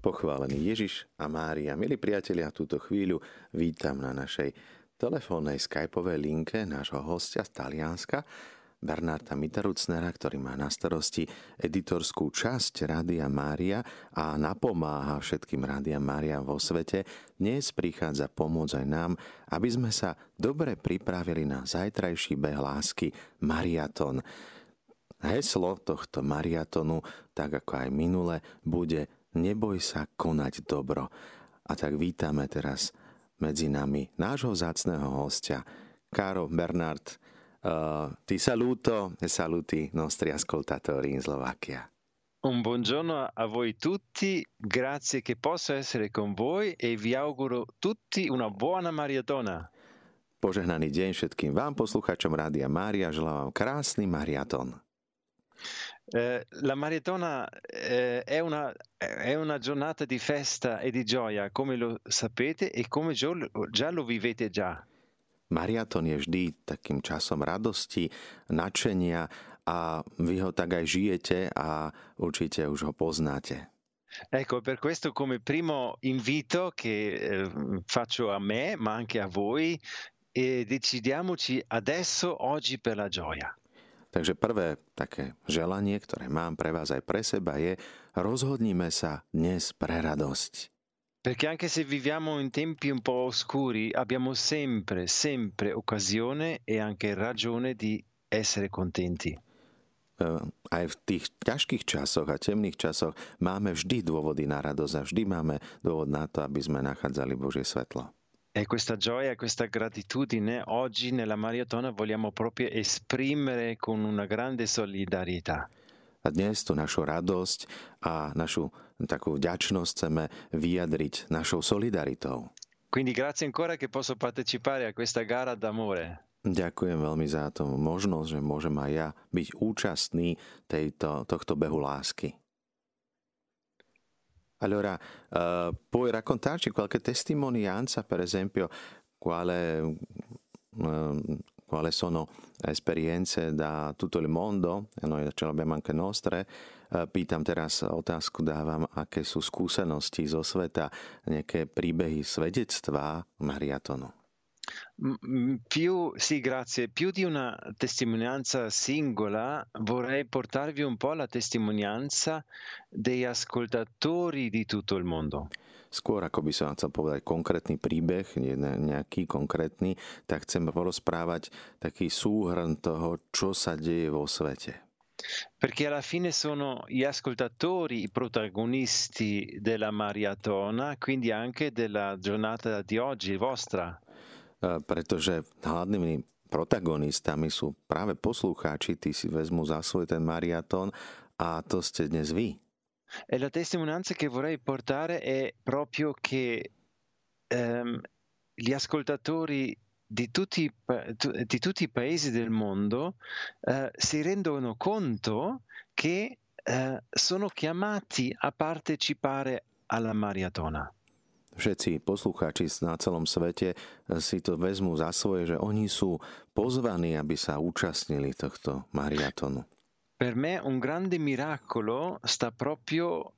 Pochválený Ježiš a Mária. Milí priatelia, túto chvíľu vítam na našej telefónnej skypovej linke nášho hostia z Talianska, Bernarda Mitarucnera, ktorý má na starosti editorskú časť Rádia Mária a napomáha všetkým Rádia Mária vo svete. Dnes prichádza pomôcť aj nám, aby sme sa dobre pripravili na zajtrajší beh lásky Mariaton. Heslo tohto mariatonu, tak ako aj minule, bude neboj sa konať dobro. A tak vítame teraz medzi nami nášho zácného hostia, Caro Bernard. Uh, ti saluto e saluti nostri ascoltatori in Slovacchia. Un buongiorno a voi tutti, grazie che posso essere con voi e vi auguro tutti una buona maratona. Požehnaný deň všetkým vám, poslucháčom Rádia Mária, želám vám krásny mariaton. Eh, la maratona eh, è, una, è, una, giornata di festa e di gioia, come lo sapete e come già lo vivete già. Mariaton je vždy takým časom radosti, nadšenia a vy ho tak aj žijete a určite už ho poznáte. Ecco, per questo come primo invito che eh, faccio a me, ma anche a voi, decidiamoci adesso, oggi per la gioia. Takže prvé také želanie, ktoré mám pre vás aj pre seba je rozhodnime sa dnes pre radosť. Perché anche se viviamo in tempi un po' oscuri, abbiamo sempre, sempre occasione e anche ragione di essere contenti. Eh, aj v tých ťažkých časoch a temných časoch máme vždy dôvody na radosť a vždy máme dôvod na to, aby sme nachádzali Božie svetlo. E questa gioia, questa gratitudine oggi nella maratona vogliamo proprio esprimere con una grande solidarietà. A dnes tú našu radosť a našu takú vďačnosť chceme vyjadriť našou solidaritou. Quindi grazie ancora che posso partecipare a questa gara d'amore. Ďakujem veľmi za to možnosť, že môžem aj ja byť účastný tejto, tohto behu lásky. Allora, uh, puoi raccontarci qualche testimonianza, per esempio, quale, uh, quali sono esperienze da tutto il mondo, e noi ce l'abbiamo anche nostre. Uh, pýtam teraz otázku, dávam, aké sú skúsenosti zo sveta, nejaké príbehy, svedectvá mariatonu. Più, sì, grazie. Più di una testimonianza singola, vorrei portarvi un po' la testimonianza degli ascoltatori di tutto il mondo. Skôr ako by som chcel povedať konkrétny príbeh, nejaký konkrétny, tak chcem porozprávať taký súhrn toho, čo sa deje vo svete. Perché alla fine sono gli ascoltatori i protagonisti della maratona, quindi anche della giornata di oggi, vostra. Pretože hlavnými protagonistami sú práve poslucháči, tí si vezmú za svoj ten mariaton a to ste dnes vy. E la testimonianza che vorrei portare è proprio che um, gli ascoltatori di tutti, di tutti, i paesi del mondo uh, si rendono conto che uh, sono chiamati a partecipare alla maratona. Všetci poslucháči na celom svete si to vezmú za svoje, že oni sú pozvaní, aby sa účastnili tohto mariatonu. Per me un grande miracolo sta proprio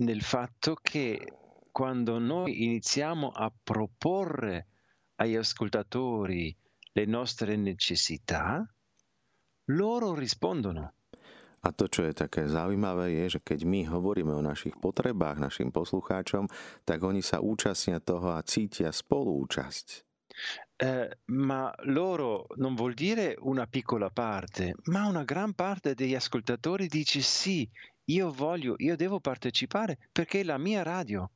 nel fatto che quando noi iniziamo a proporre agli ascoltatori le nostre necessità, loro rispondono. A to, čo je také zaujímavé, je, že keď my hovoríme o našich potrebách našim poslucháčom, tak oni sa účastnia toho a cítia spolúčasť. Eh, ma loro non vuol dire una piccola parte, ma una gran parte degli ascoltatori dice sì, io voglio, io devo partecipare perché è la mia radio.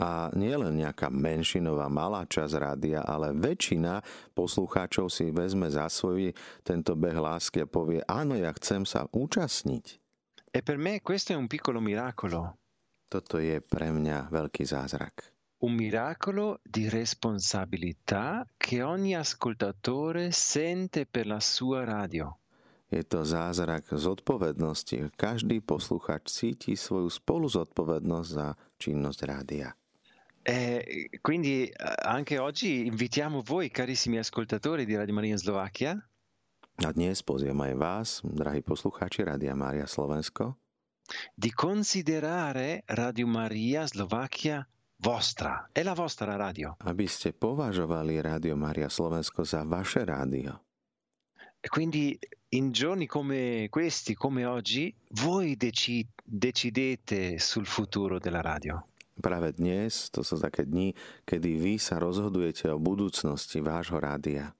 A nie len nejaká menšinová malá časť rádia, ale väčšina poslucháčov si vezme za svoj tento beh lásky a povie, áno, ja chcem sa účastniť. E per me questo è un piccolo miracolo. Toto je pre mňa veľký zázrak. Un miracolo di responsabilità che ogni ascoltatore sente per la sua radio. Je to zázrak zodpovednosti. Každý poslucháč cíti svoju spolu zodpovednosť za činnosť rádia. Eh, quindi eh, anche oggi invitiamo voi, carissimi ascoltatori di Radio Maria Slovacchia. A dnes pozviem aj vás, drahí poslucháči Rádia Mária Slovensko. di considerare Radio Maria Slovacchia vostra. È la vostra radio. Aby ste považovali Radio Maria Slovensko za vaše rádio. Quindi in giorni come questi, come oggi, voi deci- decidete sul futuro della radio. Práve dnes, to sú také dni, kedy vy sa rozhodujete o budúcnosti vášho rádia.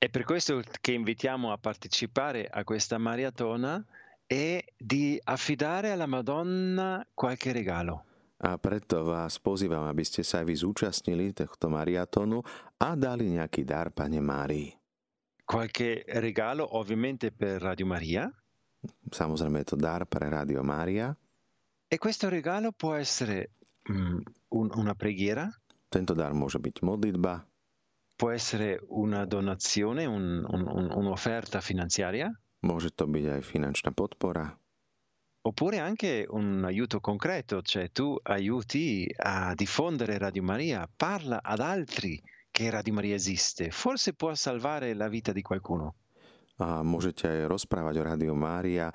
È per questo che invitiamo a partecipare a questa maratona e di affidare alla Madonna qualche regalo. A preto vás pozývam, aby ste sa aj vy zúčastnili tohto mariatonu a dali nejaký dar Pane Márii. Qualche regalo ovviamente per Radio Maria Samozrejme je to dar pre Radio Mária. e questo regalo può essere un- una preghiera, Tento dar môže byť modlitba, può essere una donazione, un- un- un- un'offerta finanziaria, môže to byť aj finančná podpora, oppure anche un aiuto concreto, cioè tu aiuti a diffondere Radio Maria, parla ad altri che Radio Maria esiste, forse può salvare la vita di qualcuno. A môžete aj rozprávať o Rádiu Mária, e,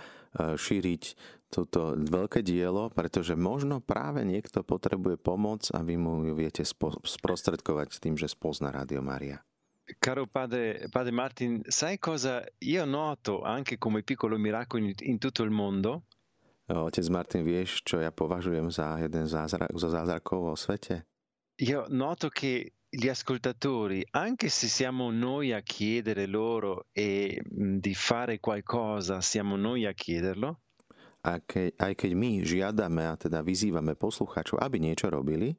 šíriť toto veľké dielo, pretože možno práve niekto potrebuje pomoc a vy mu ju viete spo- sprostredkovať tým, že spozna Rádio Mária. Caro padre, padre Martin, sai cosa io noto anche come piccolo miracolo in, in tutto il mondo? E, Otec Martin, vieš, čo ja považujem za jeden zázrak, zo zázrakov vo svete? Io noto che gli ascoltatori, anche se siamo noi a chiedere loro e di fare qualcosa, siamo noi a chiederlo, A ke, aj keď my žiadame a teda vyzývame poslucháčov, aby niečo robili,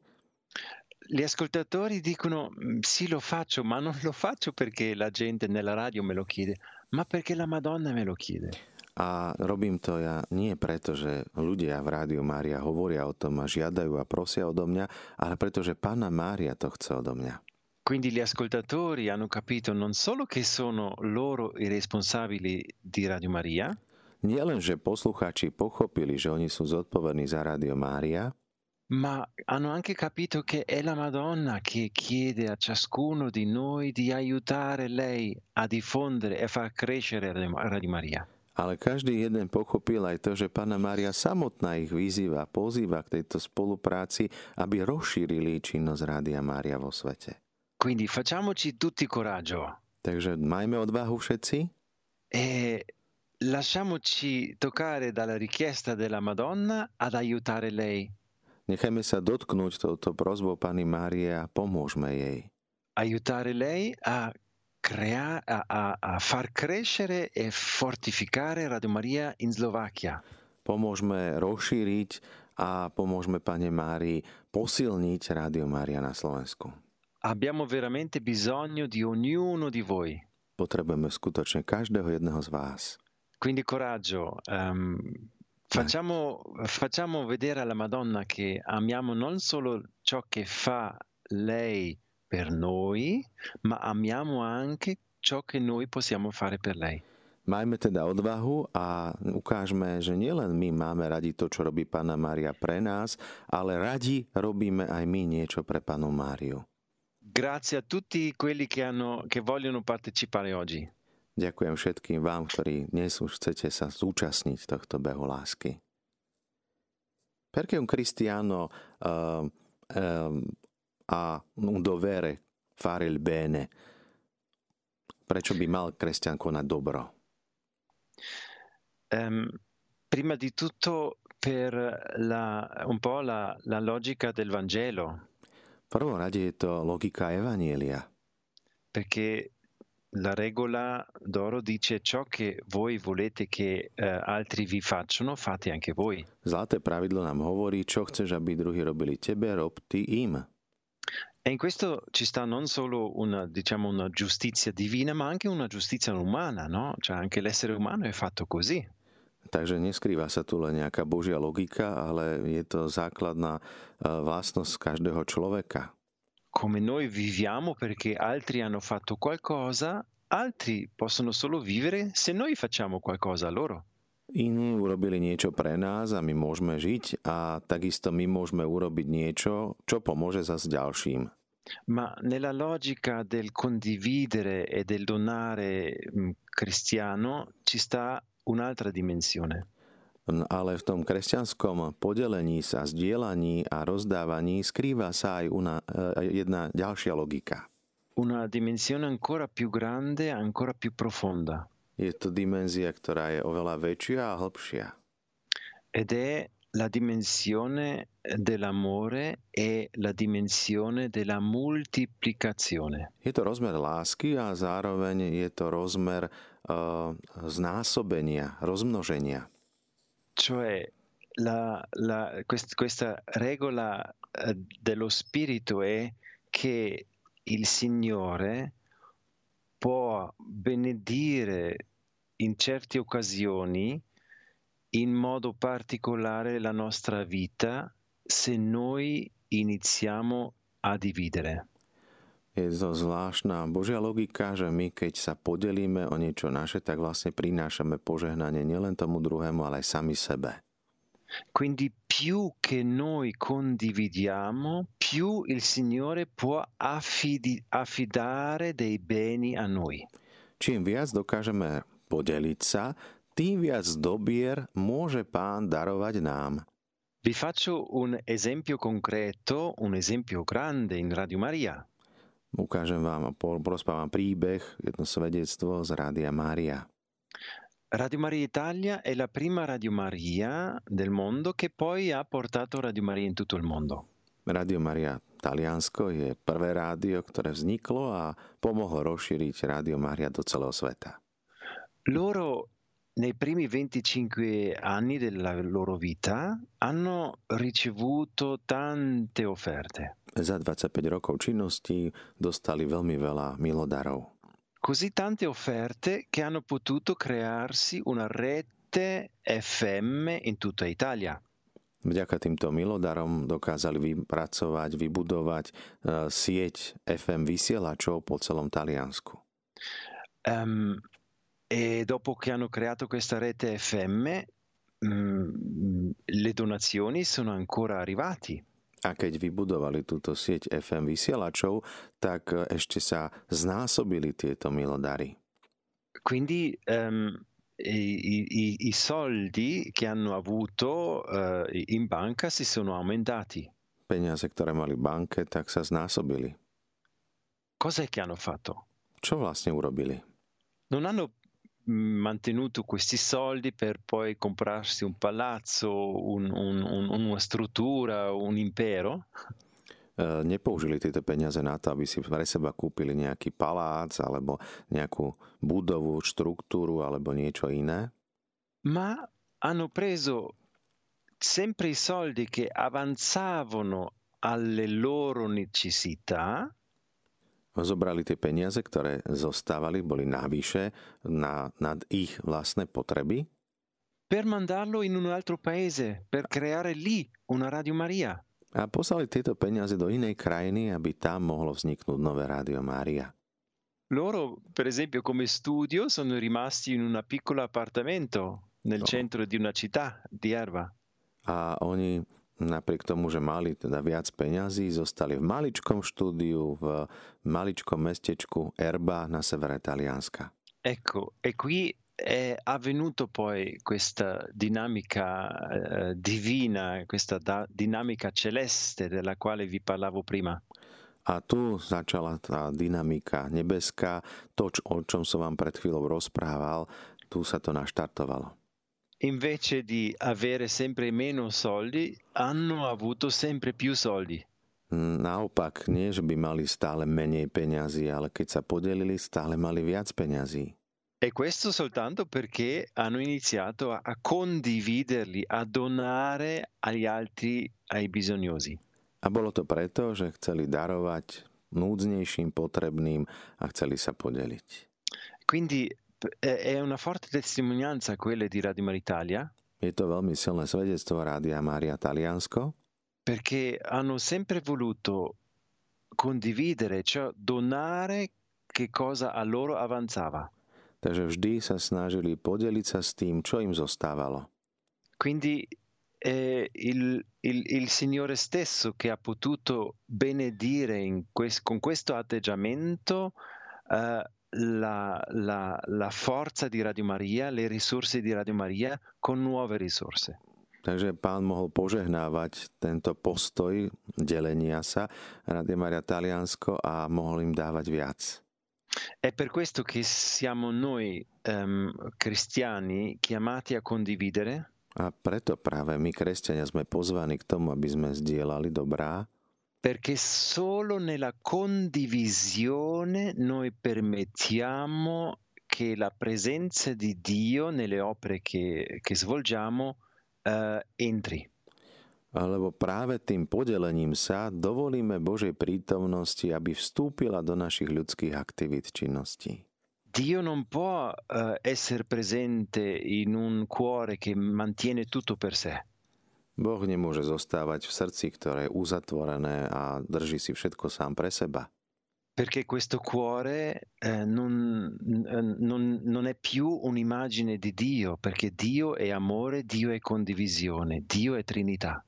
gli ascoltatori dicono "Mm, sì lo faccio, ma non lo faccio perché la gente nella radio me lo chiede, ma perché la Madonna me lo chiede. A robím to ja nie preto, že ľudia v Rádiu Mária hovoria o tom a žiadajú a prosia odo mňa, ale preto, že Pána Mária to chce odo mňa. Quindi gli ascoltatori hanno capito non solo che sono loro i responsabili di Radio Maria, Nie len, že poslucháči pochopili, že oni sú zodpovední za Rádio Mária, ma hanno anche capito che è la Madonna che chiede a ciascuno di noi di aiutare lei a diffondere e far crescere Radio Radio Maria. Ale každý jeden pochopil aj to, že Pána Mária samotná ich vyzýva, pozýva k tejto spolupráci, aby rozšírili činnosť Rádia Mária vo svete. Quindi facciamoci tutti coraggio Takže majme odvahu všetci e lasciamoci toccare dalla richiesta della Madonna ad aiutare lei, Nechajme sa dotknúť touto prozbou Pani Márie a pomôžme jej. aiutare lei a, crea- a, a- a far crescere e fortificare Radio Maria in Slovacchia. Pomôžme rozšíriť a pomôžme Pane Márii posilniť Rádio Mária na Slovensku. Abbiamo veramente bisogno di ognuno di voi. Potrebujeme skutočne každého jedného z vás. Quindi coraggio, ehm, facciamo, facciamo vedere alla Madonna che amiamo non solo ciò che fa lei per noi, ma amiamo anche ciò che noi possiamo fare per lei. Majme teda odvahu a ukážme, že nielen my máme radi to, čo robí Pána Mária pre nás, ale radi robíme aj my niečo pre Pánu Máriu. Grazie a tutti quelli che, hanno, che vogliono partecipare oggi. Ďakujem všetkým vám, ktorí dnes už chcete sa zúčastniť tohto behu lásky. Perché un cristiano uh, uh, ha un dovere fare il bene? Prečo by mal kresťan konať dobro? Ehm, prima di tutto per la, un po' la, la logica del Vangelo, prvom rade je to logika Evanielia. perché la regola d'oro dice ciò che voi volete che eh, altri vi facciano, fate anche voi. Zlaté pravidlo nám hovorí, čo chceš, aby druhí robili tebe, rob ty im. E in questo ci sta non solo una, diciamo, una giustizia divina, ma anche una giustizia umana, no? Cioè anche l'essere umano è fatto così. Takže neskrýva sa tu len nejaká božia logika, ale je to základná eh, vlastnosť každého človeka. Come noi viviamo perché altri hanno fatto qualcosa, altri possono solo vivere se noi facciamo qualcosa a loro. Iní urobili niečo pre nás a my môžeme žiť a takisto my môžeme urobiť niečo, čo pomôže zase ďalším. Ma nella logica del condividere e del donare mh, cristiano ci sta un'altra dimensione. Ale v tom kresťanskom podelení sa, zdieľaní a rozdávaní skrýva sa aj una, eh, jedna ďalšia logika. Una dimensione ancora più grande, ancora più profonda. Je to dimenzia, ktorá je oveľa väčšia a hlbšia. Ed è la dimensione dell'amore e la dimensione della moltiplicazione. Je to rozmer lásky a zároveň je to rozmer uh, znásobenia, rozmnoženia. Cioè la, la, quest, questa regola eh, dello spirito è che il Signore può benedire in certe occasioni in modo particolare la nostra vita se noi iniziamo a dividere. Je to zvláštna Božia logika, že my keď sa podelíme o niečo naše, tak vlastne prinášame požehnanie nielen tomu druhému, ale aj sami sebe. Quindi più che noi condividiamo, più il Signore può affidi- affidare dei beni a noi. Čím viac dokážeme podeliť sa, tým viac dobier môže pán darovať nám. Vi faccio un esempio concreto, un esempio grande in Radio Maria. Ukážem vám a porozprávam príbeh, jedno svedectvo z Rádia Mária. Radio Maria Italia è la prima Radio Maria del mondo che poi ha portato Radio Maria in tutto il mondo. Radio Maria Taliansko je prvé rádio, ktoré vzniklo a pomohlo rozšíriť Rádio Maria do celého sveta. Loro nei primi 25 anni della loro vita hanno ricevuto tante offerte. Za 25 rokov činnosti dostali veľmi veľa milodarov. Così tante offerte che hanno potuto crearsi una rete FM in tutta Italia. Vďaka týmto milodarom dokázali vypracovať, vybudovať uh, sieť FM vysielačov po celom Taliansku. Um, e dopo che hanno creato questa rete FM, mh, le donazioni sono ancora arrivati. A keď vybudovali túto sieť FM vysielačov, tak ešte sa znásobili tieto milodary. Quindi um, i, i, i, soldi che hanno avuto uh, in banca si sono aumentati. Peniaze, ktoré mali banke, tak sa znásobili. Cos'è che hanno fatto? Čo vlastne urobili? Non hanno mantenuto questi soldi per poi comprarsi un palazzo, un, un, un, una struttura, un impero? Uh, nepoužili tieto peniaze na to, aby si pre seba kúpili nejaký palác alebo nejakú budovu, štruktúru alebo niečo iné. Ma hanno preso sempre i soldi che avanzavano alle loro necessità zobrali tie peniaze, ktoré zostávali, boli navyše na, nad ich vlastné potreby. Per mandarlo in un altro paese, per creare lì una Radio Maria. A poslali tieto peniaze do inej krajiny, aby tam mohlo vzniknúť nové Radio Maria. Loro, per esempio, come studio sono rimasti in un piccolo appartamento nel no. centro di una città di Erba. A oni napriek tomu, že mali teda viac peňazí, zostali v maličkom štúdiu, v maličkom mestečku Erba na severe Talianska. Ecco, e qui è avvenuto poi questa dinamica eh, divina, questa da- dinamica celeste della quale vi parlavo prima. A tu začala tá dynamika nebeská, to, o čom som vám pred chvíľou rozprával, tu sa to naštartovalo invece di avere sempre meno soldi, hanno avuto sempre più soldi. Naopak, nie, že by mali stále menej peňazí, ale keď sa podelili, stále mali viac peňazí. E questo soltanto perché hanno iniziato a, a condividerli, a donare agli altri, ai bisognosi. A bolo to preto, že chceli darovať núdznejším, potrebným a chceli sa podeliť. Quindi è una forte testimonianza quella di Radio Maria Italia. Je to veľmi silné svedectvo Rádia Maria Taliansko. Perché hanno sempre voluto condividere, cioè donare che cosa a loro avanzava. Takže vždy sa snažili podeliť sa s tým, čo im zostávalo. Quindi è il, il, il Signore stesso che ha potuto benedire quest, con questo atteggiamento uh, la, la, la forza di Radio Maria, le risorse di Radio Maria con nuove risorse. Takže pán mohol požehnávať tento postoj delenia sa Radia Maria Taliansko a mohol im dávať viac. È per questo che siamo noi um, cristiani chiamati a condividere. A preto práve my, kresťania, sme pozvaní k tomu, aby sme zdieľali dobrá. Perché solo nella condivisione noi permettiamo che la presenza di Dio nelle opere che, che svolgiamo uh, entri. Lebo práve tým podelením sa dovolíme Božej prítomnosti, aby vstúpila do našich ľudských aktivít činností. Dio non può uh, essere presente in un cuore che mantiene tutto per sé. Boh nemôže zostávať v srdci, ktoré je uzatvorené a drží si všetko sám pre seba. Perché questo cuore eh, non, non, non, è più un'immagine di Dio, perché Dio è amore, Dio è condivisione, Dio è Trinità.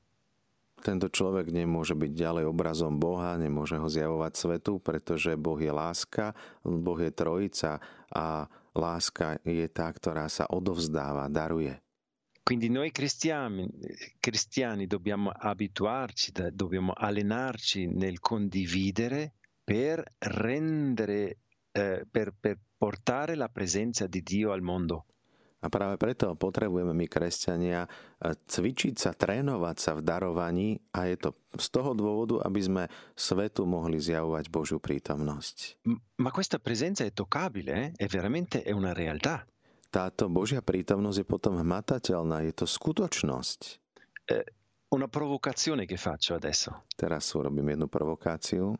Tento človek nemôže byť ďalej obrazom Boha, nemôže ho zjavovať svetu, pretože Boh je láska, Boh je trojica a láska je tá, ktorá sa odovzdáva, daruje. Quindi noi cristiani, cristiani dobbiamo abituarci, dobbiamo allenarci nel condividere per rendere, eh, per, per portare la presenza di Dio al mondo. A práve preto potrebujeme my, kresťania, eh, cvičiť sa, trénovať sa v darovaní a je to z toho dôvodu, aby sme svetu mohli zjavovať Božiu prítomnosť. Ma questa presenza è toccabile, è veramente è una realtà. Táto Božia prítomnosť je potom hmatateľná, je to skutočnosť. Eh, una provocazione che faccio adesso. Teraz urobím jednu provokáciu.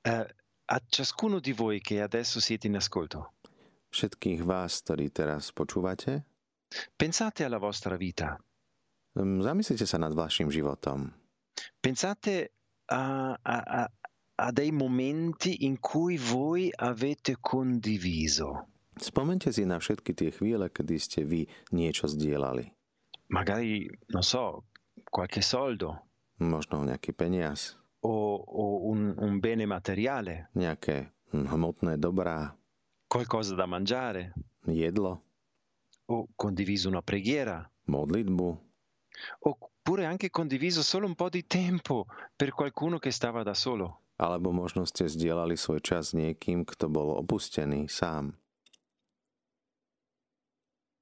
Eh, a ciascuno di voi che adesso siete in ascolto všetkých vás, ktorí teraz počúvate. Pensate alla vostra vita. Hm, zamyslite sa nad vašim životom. Pensate a, a, a dei momenti in cui voi avete condiviso. Spomente si na všetky tie chvíle, kedy ste vy niečo zdieľali. Magari, non so, qualche soldo. Možno nejaký peniaz. O, o un, un bene materiale. Nejaké hmotné dobrá. Qualcosa da mangiare. Jedlo. O condiviso una preghiera. Modlitbu. Oppure anche condiviso solo un po' di tempo per qualcuno che stava da solo. Alebo možno ste zdieľali svoj čas s niekým, kto bol opustený sám.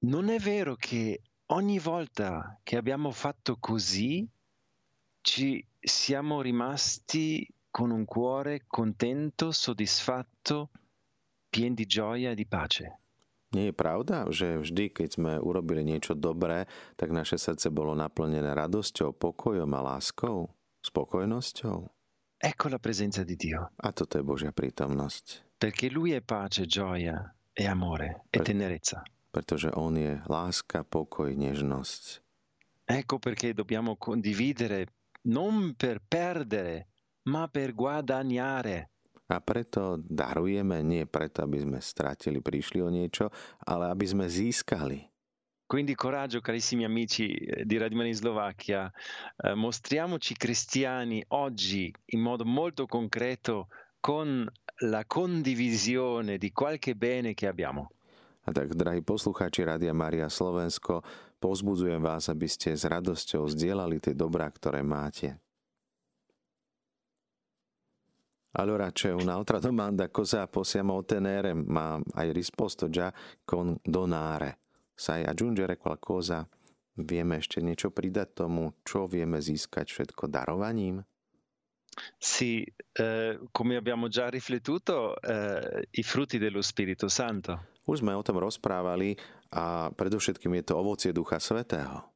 Non è vero che ogni volta che abbiamo fatto così ci siamo rimasti con un cuore contento, soddisfatto pien di gioia e di pace. Nie je pravda, že vždy, keď sme urobili niečo dobré, tak naše srdce bolo naplnené radosťou, pokojom a láskou, spokojnosťou? Ecco la presenza di Dio. A toto je Božia prítomnosť. Perché Lui è pace, gioia e amore e tenerezza. Pretože On je láska, pokoj, nežnosť. Ecco perché dobbiamo condividere non per perdere, ma per guadagnare. A preto darujeme nie preto, aby sme stratili, prišli o niečo, ale aby sme získali. Quindi coraggio carissimi amici eh, di Radio in Slovacchia, eh, mostriamoci cristiani oggi in modo molto concreto con la condivisione di qualche bene che abbiamo. A tak, drahí poslucháči Rádia Maria Slovensko, pozbudzujem vás, aby ste s radosťou zdieľali tie dobrá, ktoré máte. Allora c'è un'altra domanda, cosa possiamo ottenere? Ma hai risposto già con donare. Sai aggiungere qualcosa? Vieme ešte niečo pridať tomu, čo vieme získať všetko darovaním? Sì, eh, come abbiamo già riflettuto, eh, i frutti dello Spirito Santo. Už sme o tom rozprávali a predovšetkým je to ovocie Ducha Svetého.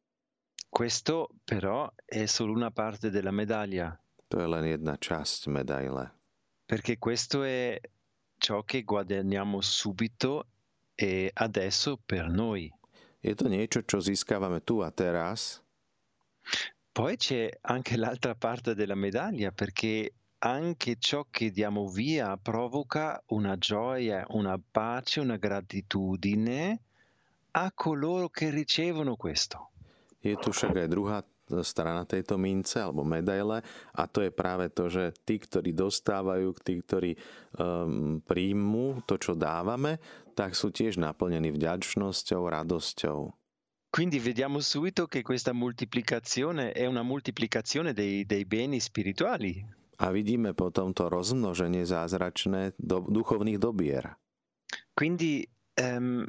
Questo però è solo una parte della medaglia. To je len jedna časť medaile perché questo è ciò che guadagniamo subito e adesso per noi. Je to niečo, čo získavame tu a teraz. Poi c'è anche l'altra parte della medaglia, perché anche ciò che diamo via provoca una gioia, una pace, una gratitudine a coloro che ricevono questo. Je tu však aj druhá strana tejto mince alebo medaile a to je práve to, že tí, ktorí dostávajú, tí, ktorí um, príjmú to, čo dávame, tak sú tiež naplnení vďačnosťou, radosťou. Quindi vediamo subito che questa moltiplicazione è una moltiplicazione dei, dei beni spirituali. A vidíme potom to rozmnoženie zázračné do, duchovných dobier. Quindi um,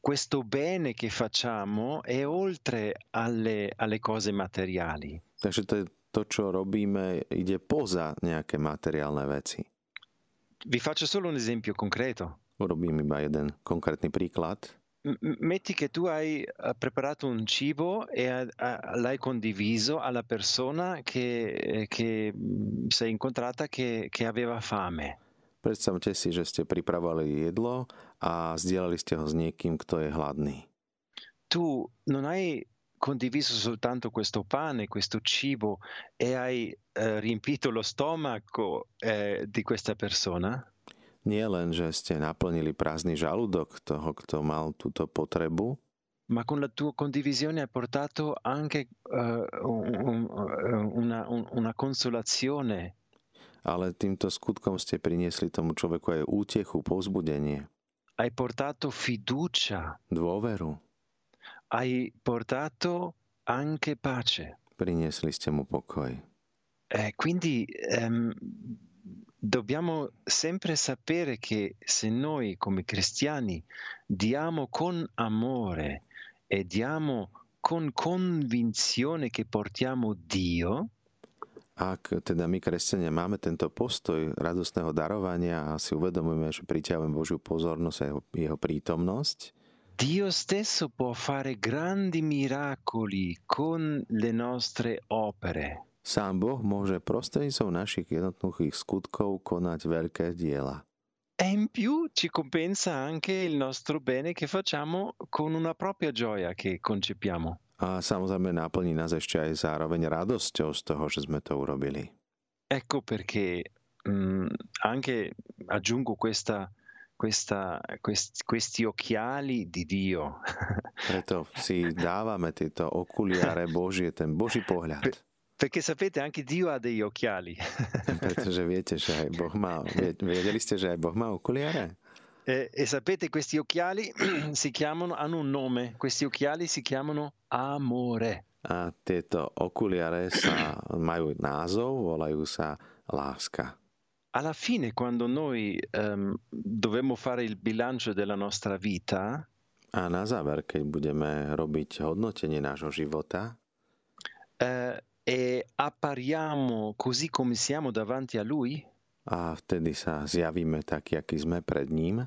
questo bene che facciamo è oltre alle, alle cose materiali. Takže to, to, čo robíme, ide poza nejaké materiálne veci. Vi faccio solo un esempio concreto. Urobím iba jeden konkrétny príklad. metti che tu hai preparato un cibo e l'hai condiviso alla persona che, che sei incontrata che, che aveva fame. Predstavte si, že ste pripravovali jedlo a zdieľali ste ho s niekým, kto je hladný. Tu non hai condiviso soltanto questo pane, questo cibo e hai eh, riempito lo stomaco eh, di questa persona? Nie len, že ste naplnili prázdny žalúdok toho, kto mal túto potrebu, ma con la tua condivisione hai portato anche uh, un, un, una, un, una consolazione ale týmto skutkom ste priniesli tomu človeku aj útechu, povzbudenie. Hai portato fiducia. Dôveru. Hai portato anche pace. Priniesli ste mu pokoj. Eh, quindi ehm, dobbiamo sempre sapere che se noi come cristiani diamo con amore e diamo con convinzione che portiamo Dio, ak teda my, kresťania, máme tento postoj radostného darovania a si uvedomujeme, že priťahujeme Božiu pozornosť a jeho, jeho prítomnosť, Dio stesso può fare grandi miracoli con le nostre opere. Sám Boh môže prostredníctvom našich jednotných skutkov konať veľké diela. E in più ci compensa anche il nostro bene che facciamo con una propria gioia che concepiamo. A samozrejme naplní nás ešte aj zároveň radosťou z toho, že sme to urobili. Ecco perché mh, anche aggiungo questa, questa, questi, questi occhiali di Dio. Preto si dávame tieto okuliare Božie, ten Boží pohľad. Per, perché sapete, anche Dio ha degli occhiali. Pretože viete, že aj Boh má, vedeli ste, že aj Boh má okuliare? E, e, sapete, questi occhiali si chiamano, hanno un nome, questi occhiali si chiamano amore. A tieto okuliare sa, majú názov, volajú sa láska. Alla fine, quando noi um, dovremmo fare il bilancio della nostra vita, a na záver, keď budeme robiť hodnotenie nášho života, uh, e appariamo così come siamo davanti a Lui, a vtedy sa zjavíme takí, akí sme pred ním.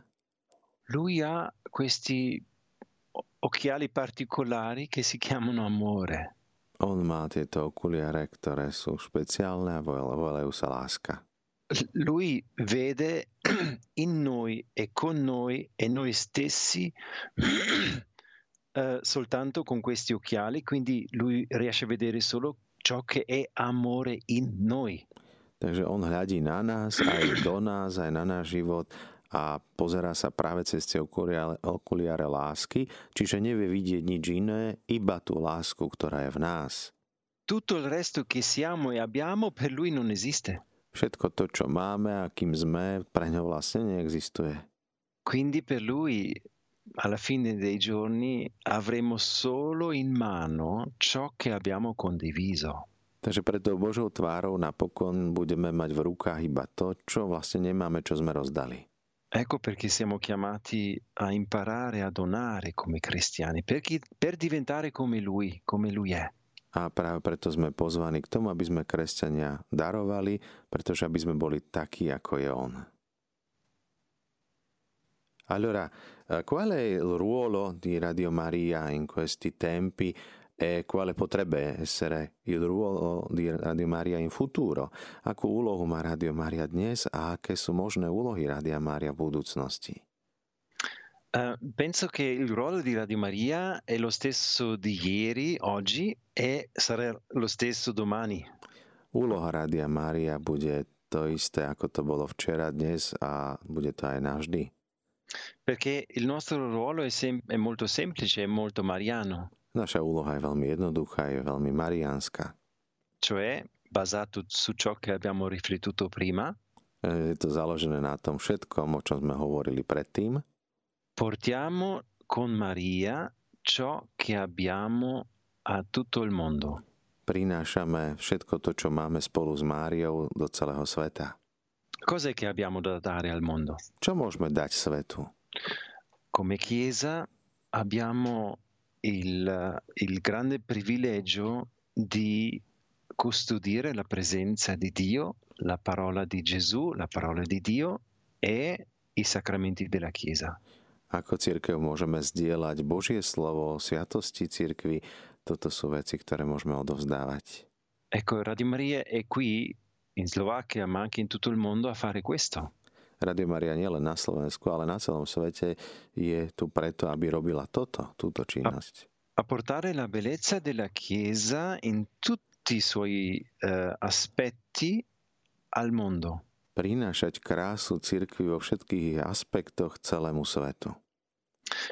Lui ha questi occhiali particolari che si chiamano amore. On má tieto okuliare, ktoré sú špeciálne a volajú sa láska. Lui vede in noi e con noi e noi stessi uh, soltanto con questi occhiali, quindi lui riesce a vedere solo ciò che è amore in noi. Takže on hľadí na nás, aj do nás, aj na náš život a pozerá sa práve cez tie okuliare, lásky, čiže nevie vidieť nič iné, iba tú lásku, ktorá je v nás. Tutto il resto che siamo e abbiamo per lui non esiste. Všetko to, čo máme a kým sme, pre ňo vlastne neexistuje. Quindi per lui alla fine dei giorni avremo solo in mano ciò che abbiamo condiviso. Takže pred tou Božou tvárou napokon budeme mať v rukách iba to, čo vlastne nemáme, čo sme rozdali. Ecco perché siamo chiamati a imparare a donare come cristiani, perché, per diventare come lui, come lui è. A práve preto sme pozvaní k tomu, aby sme kresťania darovali, pretože aby sme boli takí, ako je on. Allora, eh, qual è il ruolo di Radio Maria in questi tempi e quale potrebbe essere il ruolo di Radio Maria in futuro, akú úlohu má Radio Maria dnes a aké sú možné úlohy Radio Maria v budúcnosti. Uh, penso che il ruolo di Radio Maria è lo stesso di ieri, oggi e sarà lo stesso domani. Úloha Rádia Maria bude to isté, ako to bolo včera, dnes a bude to aj navždy. Perché il nostro ruolo è, sem- è molto semplice, è molto mariano. Naša úloha je veľmi jednoduchá, je veľmi mariánska. cioè basato su ciò che abbiamo riflettuto prima, E, Je to založené na tom všetkom, o čom sme hovorili predtým. portiamo con Maria ciò che abbiamo a tutto il mondo. Prinášame všetko to, čo máme spolu s Máriou do celého sveta. Cos'è che abbiamo da dare al mondo? Čo môžeme dať svetu? Come Chiesa abbiamo il, il grande privilegio di custodire la presenza di Dio, la parola di Gesù, la parola di Dio e i sacramenti della Chiesa. Ako církev môžeme zdieľať Božie slovo, sviatosti církvy. Toto sú veci, ktoré môžeme odovzdávať. Ecco, Radio Maria è qui in Slovacchia, ma anche in tutto il mondo a fare questo. Radio Maria nielen na Slovensku, ale na celom svete je tu preto, aby robila toto, túto činnosť. A portare la bellezza della Chiesa in tutti i suoi eh, aspetti al mondo. Prinášať krásu církvy vo všetkých aspektoch celému svetu.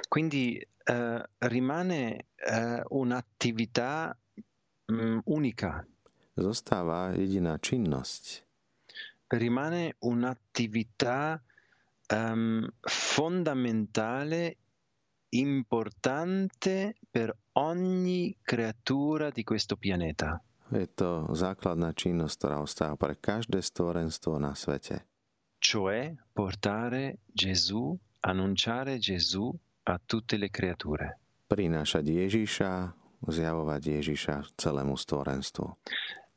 Quindi eh, rimane eh, un'attività mm, unica, Zostáva jediná činnosť. Rimane un'attività ehm, fondamentale, importante per ogni creatura di questo pianeta. Je to základná činnosť, ktorá ostáva pre každé stvorenstvo na svete. cioè portare Gesù, annunciare Gesù a tutte le creature. Prinášať Ježiša, zjavovať Ježiša celému stvorenstvu.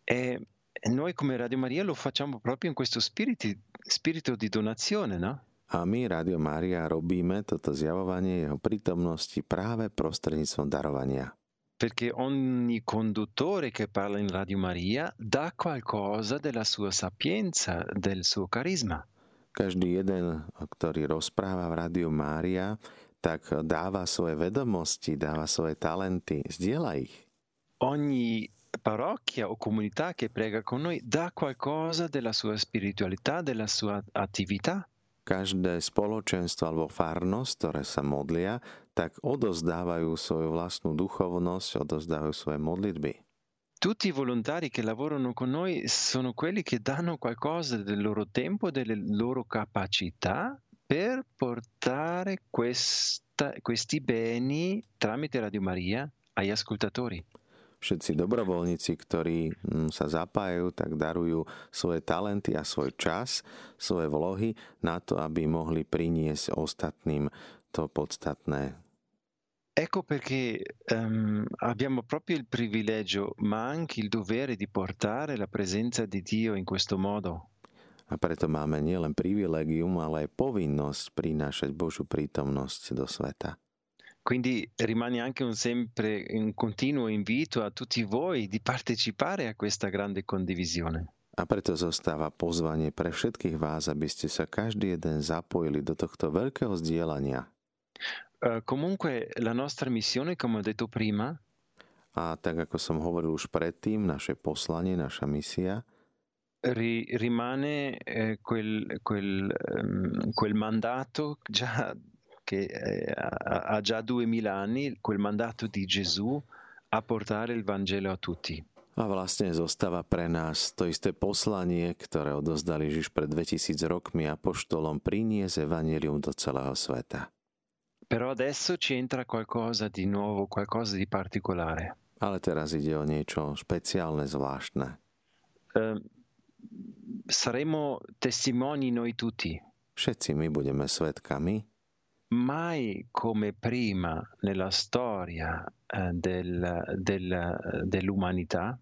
E noi come Radio Maria lo facciamo proprio in questo spirito, spirito di donazione, no? A my, Radio Mária, robíme toto zjavovanie jeho prítomnosti práve prostredníctvom darovania. Perché ogni conduttore che parla in Radio Maria dà qualcosa della sua sapienza, del suo carisma. Každý jeden, ktorý rozpráva v Rádiu Mária, tak dáva svoje vedomosti, dáva svoje talenty, zdieľa ich. Ogni parrocchia o comunità che prega con noi dà qualcosa della sua spiritualità, della sua attività. Každé spoločenstvo alebo farnosť, ktoré sa modlia, tak odozdávajú svoju vlastnú duchovnosť, odozdávajú svoje modlitby. Tutti i volontari che lavorano con noi sono quelli che danno qualcosa del loro tempo, delle loro capacità per portare questa- questi beni tramite Radio Maria agli ascoltatori. Všetci dobrovoľníci, ktorí mm, sa zapájajú, tak darujú svoje talenty a svoj čas, svoje vlohy na to, aby mohli priniesť ostatným to podstatné. Ecco perché ehm, abbiamo proprio il privilegio, ma anche il dovere di portare la presenza di Dio in questo modo. A preto máme nielen privilegium, ale aj povinnosť prinášať Božú prítomnosť do sveta. Quindi rimane anche un sempre un continuo invito a tutti voi di partecipare a questa grande condivisione. A preto zostáva pozvanie pre všetkých vás, aby ste sa každý jeden zapojili do tohto veľkého zdieľania. Eh, comunque la nostra missione, come ho detto prima, A tak ako som hovoril už predtým, naše poslanie, naša misia ri- rimane eh, quel, quel, ehm, quel mandato già che eh, ha, già duemila anni, quel mandato di Gesù a portare il Vangelo a tutti. A vlastne zostáva pre nás to isté poslanie, ktoré odozdal Ježiš pred 2000 rokmi apoštolom priniesť evanelium do celého sveta. Però adesso ci entra qualcosa di nuovo, qualcosa di particolare. Ale teraz ide o niečo špeciálne, zvláštne. Eh, saremo testimoni noi tutti, Všetci my budeme svetkami, mai come prima nella storia eh, del- del- dell'umanità,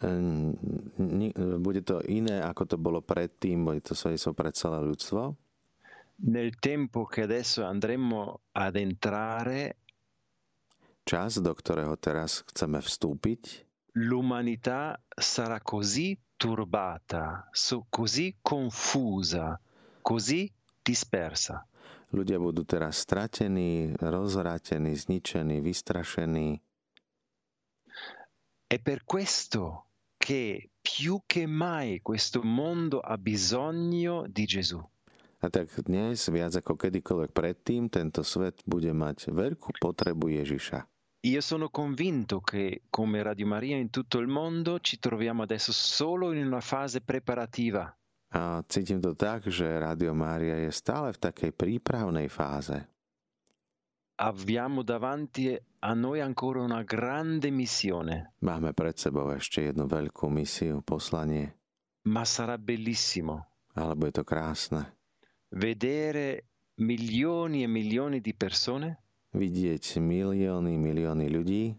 Ehm, ni- bude to iné, ako to bolo predtým, bude to svedectvo pre celé ľudstvo. nel tempo che adesso andremo ad entrare, Čas, do ktorého teraz chceme vstúpiť, l'umanità sarà così turbata, so- così confusa, così dispersa. Ľudia budú teraz stratení, rozvrátení, zničení, vystrašení. È per questo che più che mai questo mondo ha bisogno di Gesù. A tak dnes, viac ako kedykoľvek predtým, tento svet bude mať veľkú potrebu Ježiša. io sono convinto che come Radio Maria in tutto il mondo ci troviamo adesso solo in una fase preparativa. A cítim to tak, že Radio Mária je stále v takej prípravnej fáze. Abbiamo davanti a noi ancora una grande missione, Máme pred sebou ešte jednu veľkú misiu, poslanie, ma sarà bellissimo alebo je to krásne. vedere milioni e milioni di persone Vidieť milióny, milióny ľudí,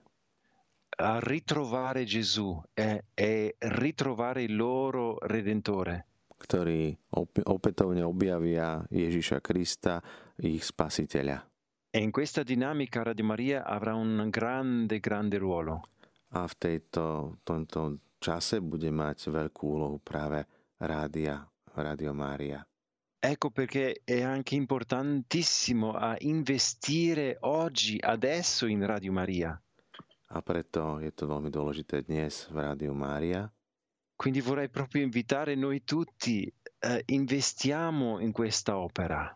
a ritrovare Gesù e, e ritrovare il loro Redentore. Ktorí op- opätovne objavia Ježiša Krista, ich spasiteľa. E in questa dinamica Radio Maria avrà un grande, grande ruolo. A v tejto, tomto čase bude mať veľkú úlohu práve Rádia, Radio Mária. Ecco perché è anche importantissimo a investire oggi, adesso in Radio Maria. A preto je to veľmi dôležité dnes v Rádiu Mária. Quindi vorrei proprio invitare noi tutti, eh, investiamo in questa opera.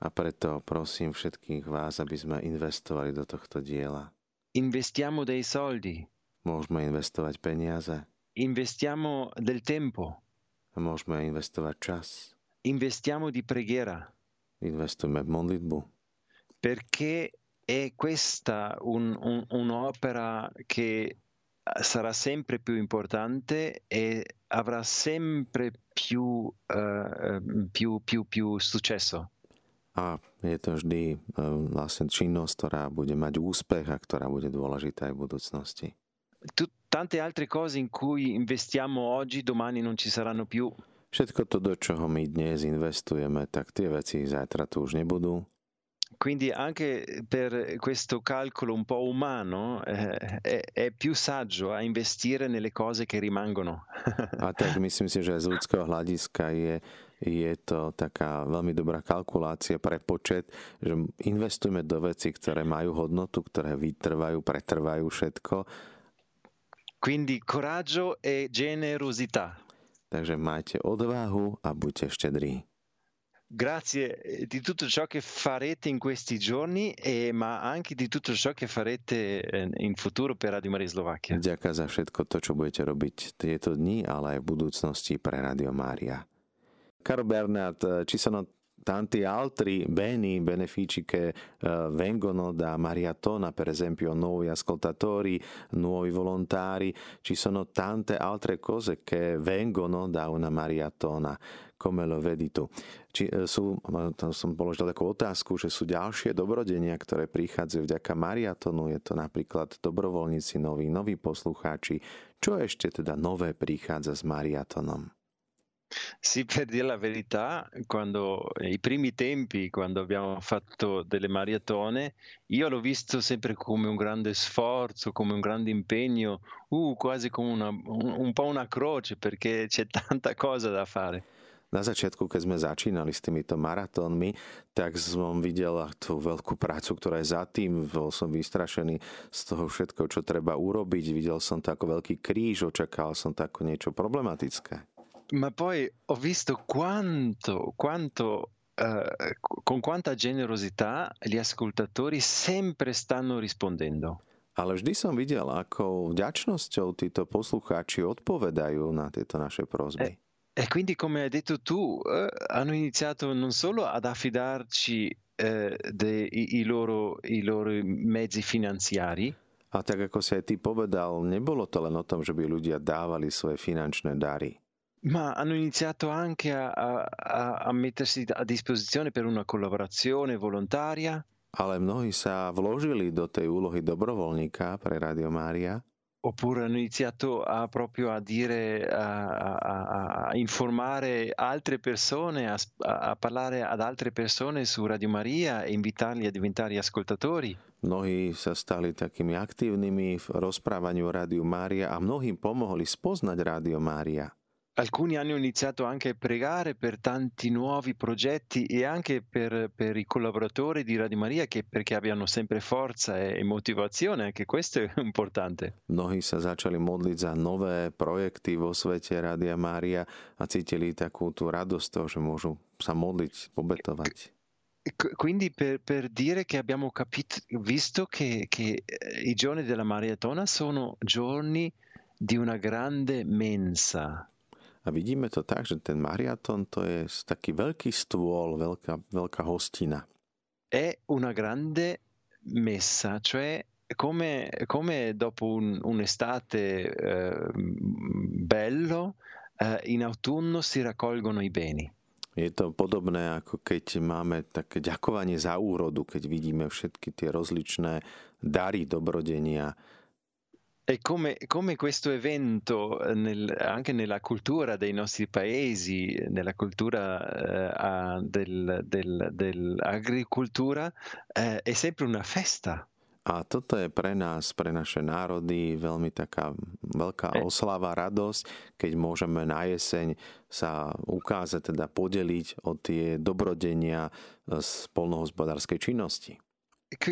A preto prosím všetkých vás, aby sme investovali do tohto diela. Investiamo dei soldi, Môžeme investovať peniaze, investiamo del tempo, môžeme investovať čas, investiamo di preghiera, investujme v modlitbu, perché è questa un- un- un'opera che sarà sempre più importante e avrà sempre più, eh, più, più, più successo. A je to vždy e, vlastne činnosť, ktorá bude mať úspech a ktorá bude dôležitá aj v budúcnosti. Tu- tante altre cose in cui investiamo oggi, domani non ci saranno più. Všetko to, do čoho my dnes investujeme, tak tie veci zajtra tu už nebudú. Quindi anche per questo calcolo un po' umano eh, è, è più saggio a investire nelle cose che rimangono. A tak myslím si, že z ľudského hľadiska je, je to taká veľmi dobrá kalkulácia pre počet, že investujeme do veci, ktoré majú hodnotu, ktoré vytrvajú, pretrvajú všetko. Quindi coraggio e generosità. Takže majte odvahu a buďte štedrí. Grazie eh, di tutto ciò che farete in questi giorni, e, ma anche di tutto ciò che farete eh, in futuro per Radio Maria Slovacchia. Ďakujem za všetko to, čo budete robiť tieto dni, ale aj v budúcnosti pre Radio Mária. Caro Bernard, ci sono tanti altri beni, benefici che eh, vengono da Mariatona, per esempio nuovi ascoltatori, nuovi volontari, ci sono tante altre cose che vengono da una Mariatona. Come lo vedi tu? Či e, sú, tam som položil takú otázku, že sú ďalšie dobrodenia, ktoré prichádzajú vďaka Mariatonu. Je to napríklad dobrovoľníci noví, noví poslucháči. Čo ešte teda nové prichádza s Mariatonom? Sì, per dire la verità, quando i primi tempi, quando abbiamo fatto delle maratone, io l'ho visto sempre come un grande sforzo, come un grande impegno, uh, quasi come una, un, un po' una croce, perché c'è tanta cosa da fare. Na začiatku, keď sme začínali s týmito maratónmi, tak som videl tú veľkú prácu, ktorá je za tým. Bol som vystrašený z toho všetko, čo treba urobiť. Videl som to ako veľký kríž, očakával som to ako niečo problematické. Ma poi ho visto quanto, quanto eh, con quanta generosità gli ascoltatori sempre stanno rispondendo. Ale vždy som videl, ako vďačnosťou títo poslucháči odpovedajú na tieto naše prosby. E quindi, come hai detto tu, eh, hanno iniziato non solo ad affidarci eh, dei, i, i loro, i loro mezzi finanziari, A tak ako si aj ty povedal, nebolo to len o tom, že by ľudia dávali svoje finančné dary. ma hanno iniziato anche a, a- a- a mettersi a disposizione per una collaborazione volontaria, Ale mnohí sa vložili do tej úlohy dobrovoľníka pre Radio Mária oppure hanno iniziato a proprio a dire, a, a- a- informare altre persone, a, parlare ad altre persone su Radio Maria e invitarli a diventare ascoltatori. Mnohí sa stali takými aktívnymi v rozprávaniu o Rádiu Mária a mnohým pomohli spoznať Rádio Mária. Alcuni hanno iniziato anche a pregare per tanti nuovi progetti e anche per, per i collaboratori di Radio Maria che, perché abbiano sempre forza e, e motivazione, anche questo è importante. Mnohí sa začali modliť za nové projekty vo svete Rádia Mária a cítili takú tú radosť toho, že môžu sa modliť, obetovať. quindi per, per, dire che abbiamo capito, visto che, che, eh, i giorni della maratona sono giorni di una grande mensa. A vidíme to tak, že ten maraton to je taký veľký stôl, veľká, veľká hostina. È una grande messa, cioè come, come dopo un, un'estate eh, bello, eh, in autunno si raccolgono i beni. Je to podobné, ako keď máme také ďakovanie za úrodu, keď vidíme všetky tie rozličné dary dobrodenia. E come, come questo evento nel, anche nella cultura dei nostri paesi, nella cultura eh, del, del, dell'agricoltura, eh, è sempre una festa. A toto je pre nás, pre naše národy veľmi taká veľká oslava, radosť, keď môžeme na jeseň sa ukázať, teda podeliť o tie dobrodenia z polnohospodárskej činnosti.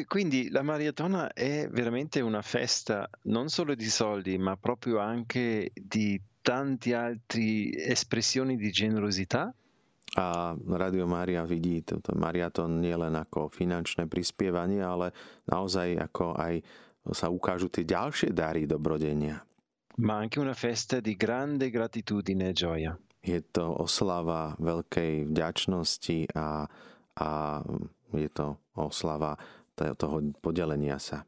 Quindi la maratona è veramente una festa non solo di soldi, ma proprio anche di tanti altri espressioni di generosità a Radio Mária vidí toto mariaton nielen ako finančné prispievanie, ale naozaj ako aj sa ukážu tie ďalšie dary dobrodenia. Ma anche una festa di grande gratitudine e gioia. Je to oslava veľkej vďačnosti a, a je to oslava toho podelenia sa.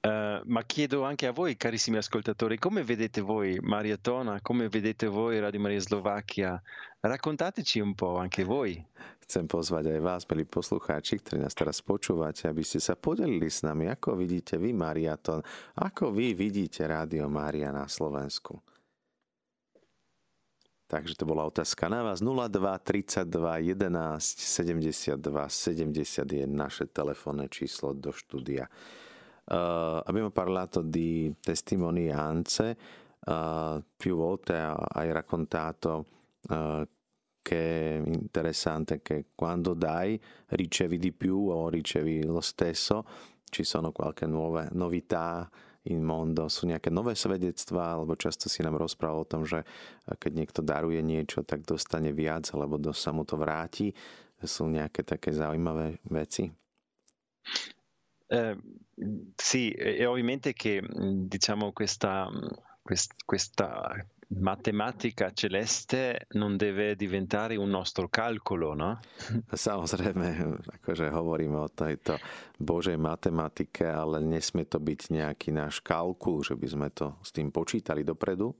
Uh, ma chiedo anche a voi, carissimi ascoltatori, come vedete voi Mariatona, come vedete voi Radio Maria Slovacchia? Raccontateci un po' anche voi. Chcem pozvať aj vás, milí poslucháči, ktorí nás teraz počúvate, aby ste sa podelili s nami, ako vidíte vy Mariaton, ako vy vidíte Rádio Mária na Slovensku. Takže to bola otázka na vás. 02 32 11 72 70 je naše telefónne číslo do štúdia. Uh, abbiamo parlato di testimonianze, uh, più volte hai raccontato uh, che è interessante che quando dai ricevi di più o ricevi lo stesso, ci sono qualche nuove novità in mondo, sú nejaké nové svedectvá, alebo často si nám rozprával o tom, že keď niekto daruje niečo, tak dostane viac, alebo sa mu to vráti. Sú nejaké také zaujímavé veci? Eh, sì, e ovviamente che diciamo questa, quest, questa matematica celeste non deve diventare un nostro calcolo, no? Samozrejme, akože hovoríme o tejto Božej matematike, ale nesmie to byť nejaký náš kalkul, že by sme to s tým počítali dopredu.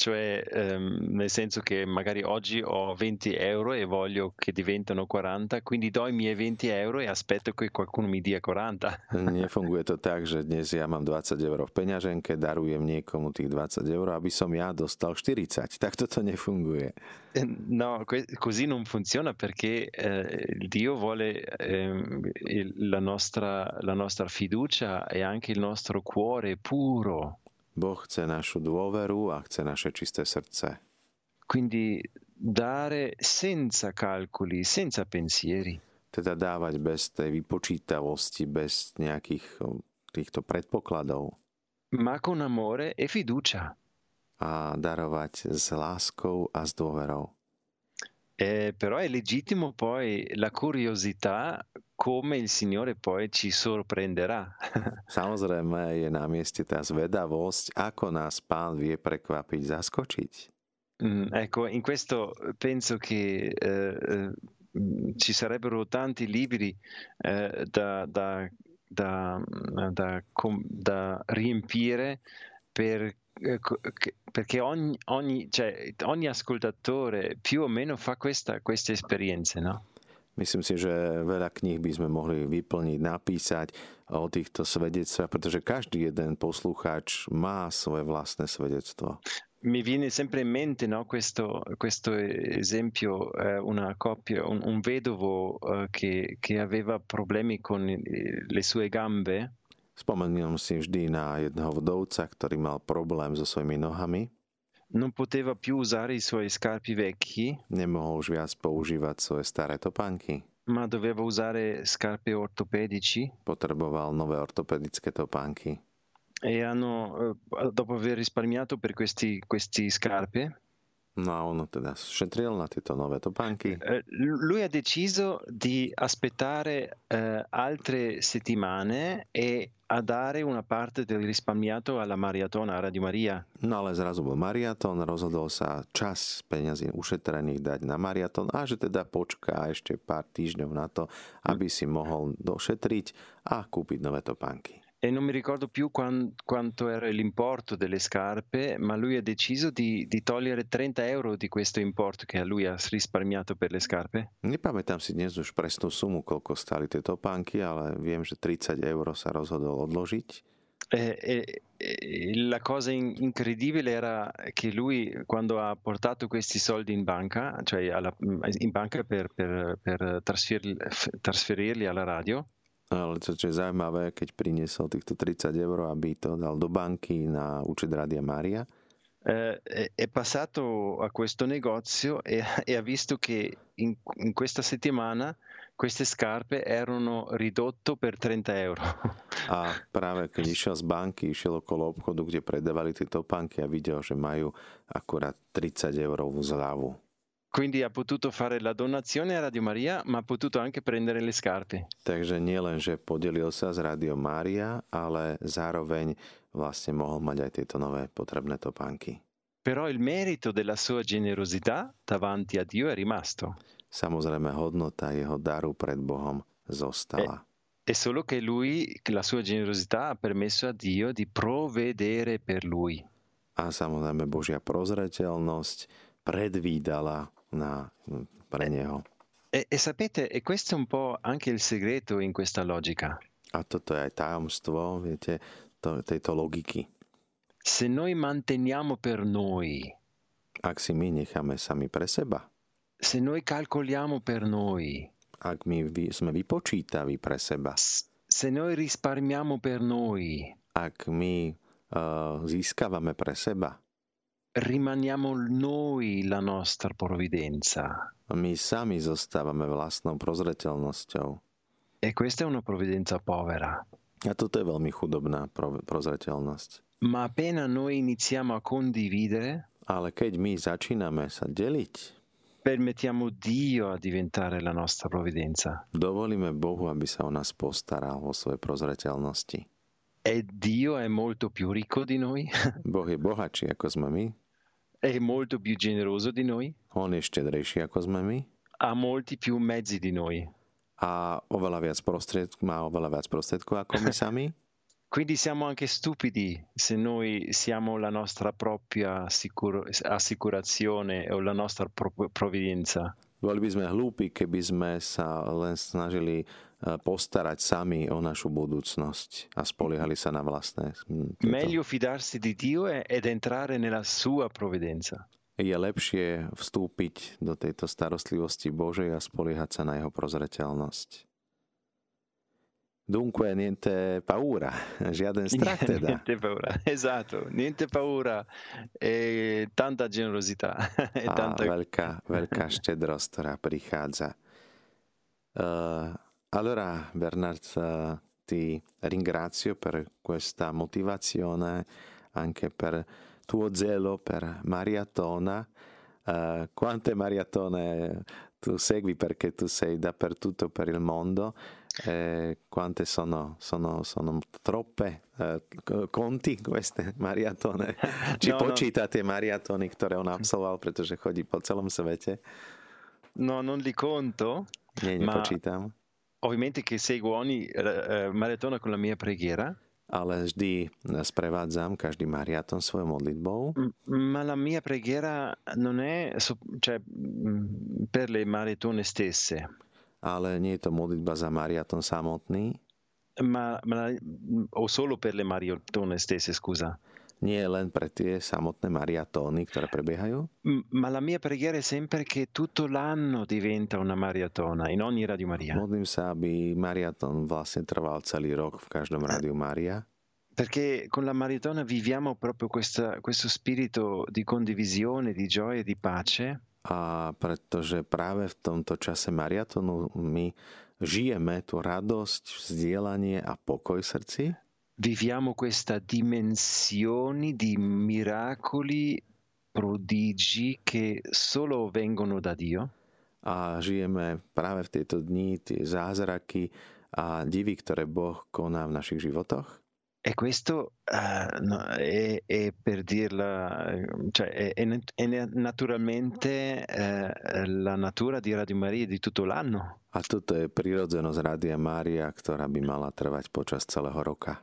Cioè, ehm, nel senso che magari oggi ho 20 euro e voglio che diventano 40, quindi do i miei 20 euro e aspetto che qualcuno mi dia 40. Nefunguje to tak, že dnes ja mám 20 eur v peňaženke, darujem niekomu tých 20 eur, aby som ja dostal 40. Tak toto nefunguje. Eh, no, così non funziona perché eh, Dio vuole eh, la, nostra, la nostra fiducia e anche il nostro cuore puro. Boh chce našu dôveru a chce naše čisté srdce. Quindi dare senza calcoli, senza pensieri. Teda dávať bez tej vypočítavosti, bez nejakých týchto predpokladov. Ma con amore e fiducia. A darovať s láskou a s dôverou. Eh, però è legittimo poi la curiosità come il Signore poi ci sorprenderà. Samozrejme je na mieste tá zvedavosť, ako nás Pán vie prekvapiť, zaskočiť. Mm, ecco, in questo penso che eh, eh ci sarebbero tanti libri eh, da, da, da, da, riempire per eh, perché ogni, ogni, cioè, ogni, ascoltatore più o meno fa questa, queste esperienze, no? Myslím si, že veľa kníh by sme mohli vyplniť, napísať o týchto svedectvách, pretože každý jeden poslucháč má svoje vlastné svedectvo. Mi viene sempre in mente no, questo, questo, esempio, eh, una coppia, un, un vedovo eh, che, che aveva problemi con le sue gambe Spomeniem si vždy na jedného vdovca, ktorý mal problém so svojimi nohami. Non poteva più usare i suoi scarpi vecchi. Nemohol už viac používať svoje staré topánky. Ma doveva usare scarpe ortopedici. Potreboval nové ortopedické topánky. E hanno, eh, dopo aver risparmiato per questi, questi scarpe, No on teda šetril na tieto nové topánky. Eh, lui ha deciso di aspettare eh, altre settimane e a dare una parte del risparmiato alla maratona Radio Maria. No ale zrazu bol maraton, rozhodol sa čas peňazí ušetrených dať na maraton a že teda počká ešte pár týždňov na to, aby si mohol došetriť a kúpiť nové topánky. E non mi ricordo più quan- quanto era l'importo delle scarpe, ma lui ha deciso di, di togliere 30 euro di questo importo che lui ha risparmiato per le scarpe. Nepamätám si dnes už presnú sumu, koľko stali tie topánky, ale viem, že 30 eur sa rozhodol odložiť. E, e, e la cosa in- incredibile era che lui, quando ha portato questi soldi in banca, cioè alla- in banca per, per- per trasferirli alla radio, Ale čo, čo je zaujímavé, keď priniesol týchto 30 eur, aby to dal do banky na účet Radia Maria, eh, è, passato a questo negozio e, e ha visto che in, in questa settimana queste scarpe erano ridotte per 30 euro. a práve keď išiel z banky, išiel okolo obchodu, kde predávali tie topánky a videl, že majú akurát 30 eurovú zľavu. Quindi ha potuto fare la donazione a Radio Maria, ma ha potuto anche prendere le scarpe. Takže nielen, že podelil sa s Radio Mária, ale zároveň vlastne mohol mať aj tieto nové potrebné topánky. Però il merito della sua generosità davanti a Dio è rimasto. Samozrejme, hodnota jeho daru pred Bohom zostala. È solo che lui, la sua generosità ha permesso a Dio di provvedere per lui. A samozrejme, Božia prozreteľnosť predvídala na, pre neho. E, e sapete, e questo è un po' anche il segreto in questa logica. A toto je aj tajomstvo, viete, to, tejto logiky. Se noi manteniamo per noi, Ak si my necháme sami pre seba, se noi calcoliamo per noi, ak my vy, sme vypočítaví pre seba, se noi risparmiamo per noi, ak my uh, získavame pre seba, rimaniamo noi la nostra provvidenza. my sami zostávame vlastnou prozreteľnosťou. E questa è una provvidenza povera. A toto je veľmi chudobná pro, prozreteľnosť. Ma appena noi iniziamo a condividere, Ale keď my začíname sa deliť, permettiamo Dio a diventare la nostra provvidenza. dovolíme Bohu, aby sa o nás postaral vo svojej prozreteľnosti. E Dio è molto più ricco di noi, Boh je bohatší ako sme my, è molto più generoso di noi, on je štedrejší ako sme my ha molti più mezzi di noi. a oveľa viac prostriedkov, má oveľa viac prostriedkov ako my sami. Quindi siamo anche stupidi se noi siamo la nostra propria sicur- assicurazione o la nostra pro- provvidenza. Boli by sme hlúpi, keby sme sa len snažili eh, postarať sami o našu budúcnosť a spoliehali sa na vlastné. Meglio fidarsi di Dio e- ed entrare nella sua provvidenza. Je lepšie vstúpiť do tejto starostlivosti Božej a spoliehať sa na jeho prozreteľnosť. Dunque, niente paura, žiaden strach teda. niente paura, esatto, niente paura e tanta generosità e A tanta... veľká štedrosť, ktorá prichádza. Uh, allora, Bernard, uh, ti ringrazio per questa motivazione, anche per tuo zelo per maratona. Uh, quante maratone tu segui perché tu sei dappertutto per il mondo? Eh, quante sono, sono, sono troppe? Eh, conti queste maratone? Či No, no. počíta tie maratony, ktoré on absolvoval, pretože chodí po celom svete? No, non li conto, Nie, Ma- nepočítam. ovviamente che seguo ogni eh, eh, maratona con la mia preghiera, Ale vždy sprevádzam každý mariaton svojou modlitbou. ma la mia preghiera non è cioè, per le maratone stesse, Ale nie je to modlitba za mariaton samotný. ma, ma- o solo per le maratone stesse, scusa. Nie len pre tie samotné mariatóny, ktoré prebiehajú. Ma la mia preghiera è sempre che tutto l'anno diventa una maratona in ogni Radio Maria, Modlím sa, aby mariaton vlastne trval celý rok v každom rádiu Mária. perché con la maratona viviamo proprio questa- questo spirito di condivisione, di gioia e di pace A pretože práve v tomto čase mariatonu my žijeme tú radosť, vzdielanie a pokoj srdci. viviamo questa dimensione di miracoli prodigi che solo vengono da Dio. A žijeme práve v tieto dni tie zázraky a divy, ktoré Boh koná v našich životoch. E questo uh, no, è, è, per dirla, cioè è, è naturalmente uh, la natura di Radio Maria di tutto l'anno. A toto je prirodzenosť Rádia Mária, ktorá by mala trvať počas celého roka.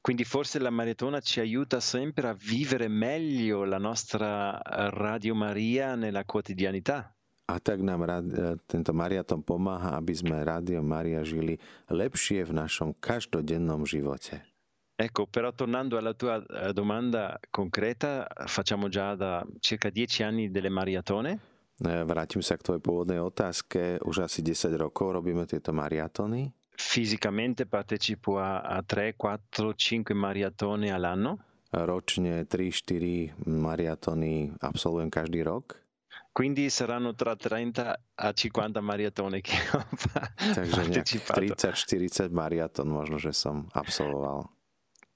Quindi forse la maratona ci aiuta sempre a vivere meglio la nostra Radio Maria nella quotidianità. A tak nám rad, tento mariaton pomáha, aby sme Rádio Maria žili lepšie v našom každodennom živote. Ecco, però tornando alla tua eh, domanda concreta, facciamo già da circa dieci anni delle maratone. Eh, vrátim sa k tvojej pôvodnej otázke. Už asi 10 rokov robíme tieto mariatony. Fisicamente partecipo a, a 3, 4, 5 maratone all'anno. Ročne 3-4 mariatony absolvujem každý rok. Quindi saranno tra 30 a 50 maratone che ho Takže 30-40 maraton možno, že som absolvoval.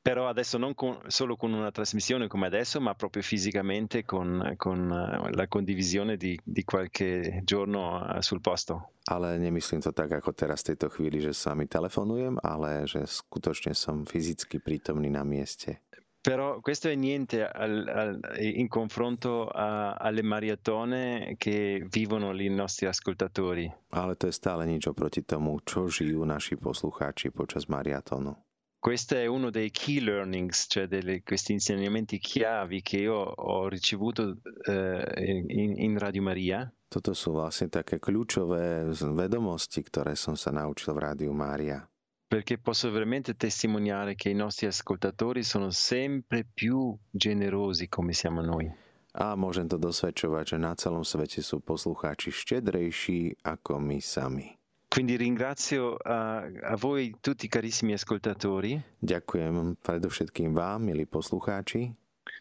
Però adesso non con, solo con una trasmissione come adesso, ma proprio fisicamente con, con eh, la condivisione di, di, qualche giorno eh, sul posto. Ale nemyslím to tak ako teraz v tejto chvíli, že s vami telefonujem, ale že skutočne som fyzicky prítomný na mieste. Però questo è niente al, al, in confronto a, alle maratone che vivono i nostri ascoltatori. Ale to je stále nič oproti tomu, čo žijú naši poslucháči počas mariatonu. Questo è uno dei key learnings, cioè delle, questi insegnamenti chiavi che io ho ricevuto eh, in, in Radio Maria. Toto sú vlastne také kľúčové vedomosti, ktoré som sa naučil v Rádiu Mária. Perché posso veramente testimoniare che i nostri ascoltatori sono sempre più generosi come siamo noi. A môžem to dosvedčovať, že na celom svete sú poslucháči štedrejší ako my sami. Quindi ringrazio a, a voi tutti carissimi ascoltatori. Ďakujem predovšetkým vám, milí poslucháči.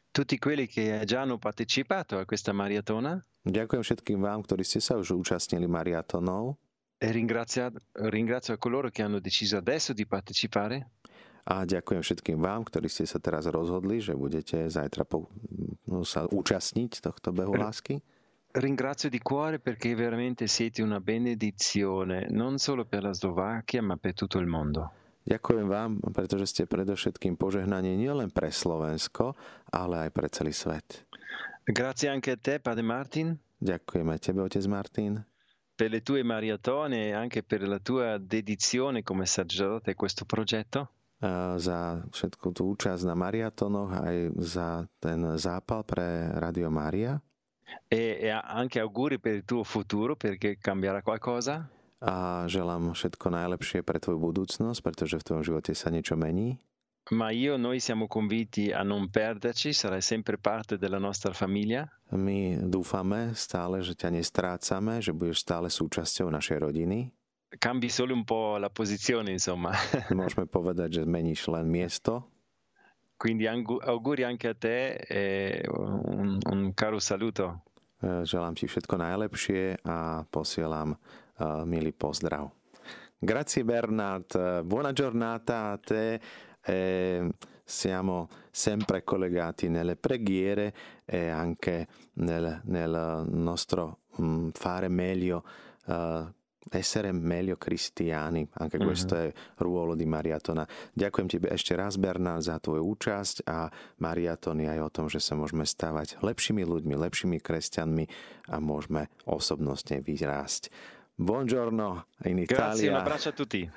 Tutti quelli che già hanno partecipato a questa maratona. Ďakujem všetkým vám, ktorí ste sa už účastnili maratonov. E ringrazio, ringrazio a coloro che hanno deciso adesso di partecipare. A ďakujem všetkým vám, ktorí ste sa teraz rozhodli, že budete zajtra po, no, sa účastniť tohto behu lásky. Ringrazio di cuore perché veramente siete una benedizione, non solo per la Slovacchia, ma per tutto il mondo. Ďakujem vám, pretože ste predovšetkým požehnanie nielen pre Slovensko, ale aj pre celý svet. Grazie anche a te, Padre Martin. Ďakujem aj tebe, otec Martin. Per le tue maratone e anche per la tua dedizione come sacerdote a questo progetto. Uh, za všetku tú účasť na mariatonoch aj za ten zápal pre Radio Maria. E, e anche auguri per il tuo futuro perché cambierà qualcosa. A želám všetko najlepšie pre tvoju budúcnosť, pretože v tvojom živote sa niečo mení. Ma io, noi siamo convinti a non perderci, sarai sempre parte della nostra famiglia. My dúfame stále, že ťa nestrácame, že budeš stále súčasťou našej rodiny. Cambi solo un po' la posizione, insomma. Môžeme povedať, že zmeníš len miesto. Quindi auguri anche a te e un, un caro saluto. Eh, želám ti všetko najlepšie a posielam uh, milý pozdrav. Grazie Bernard, eh, buona giornata a te. E siamo sempre collegati nelle preghiere e anche nel, nel nostro um, fare meglio uh, essere meglio cristiani, anche mm-hmm. questo è ruolo di Mariatona. Ďakujem ti ešte raz, Bernard, za tvoju účasť a Mariaton je aj o tom, že sa môžeme stávať lepšími ľuďmi, lepšími kresťanmi a môžeme osobnostne vyrásť. Buongiorno in Italia. Grazie, un abbraccio a tutti.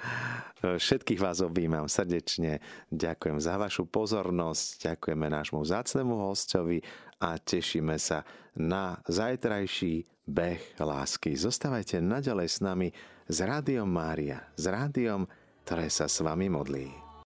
Všetkých vás objímam srdečne. Ďakujem za vašu pozornosť, ďakujeme nášmu zácnemu hostovi a tešíme sa na zajtrajší beh lásky. Zostávajte naďalej s nami s Rádiom Mária, s rádiom, ktoré sa s vami modlí.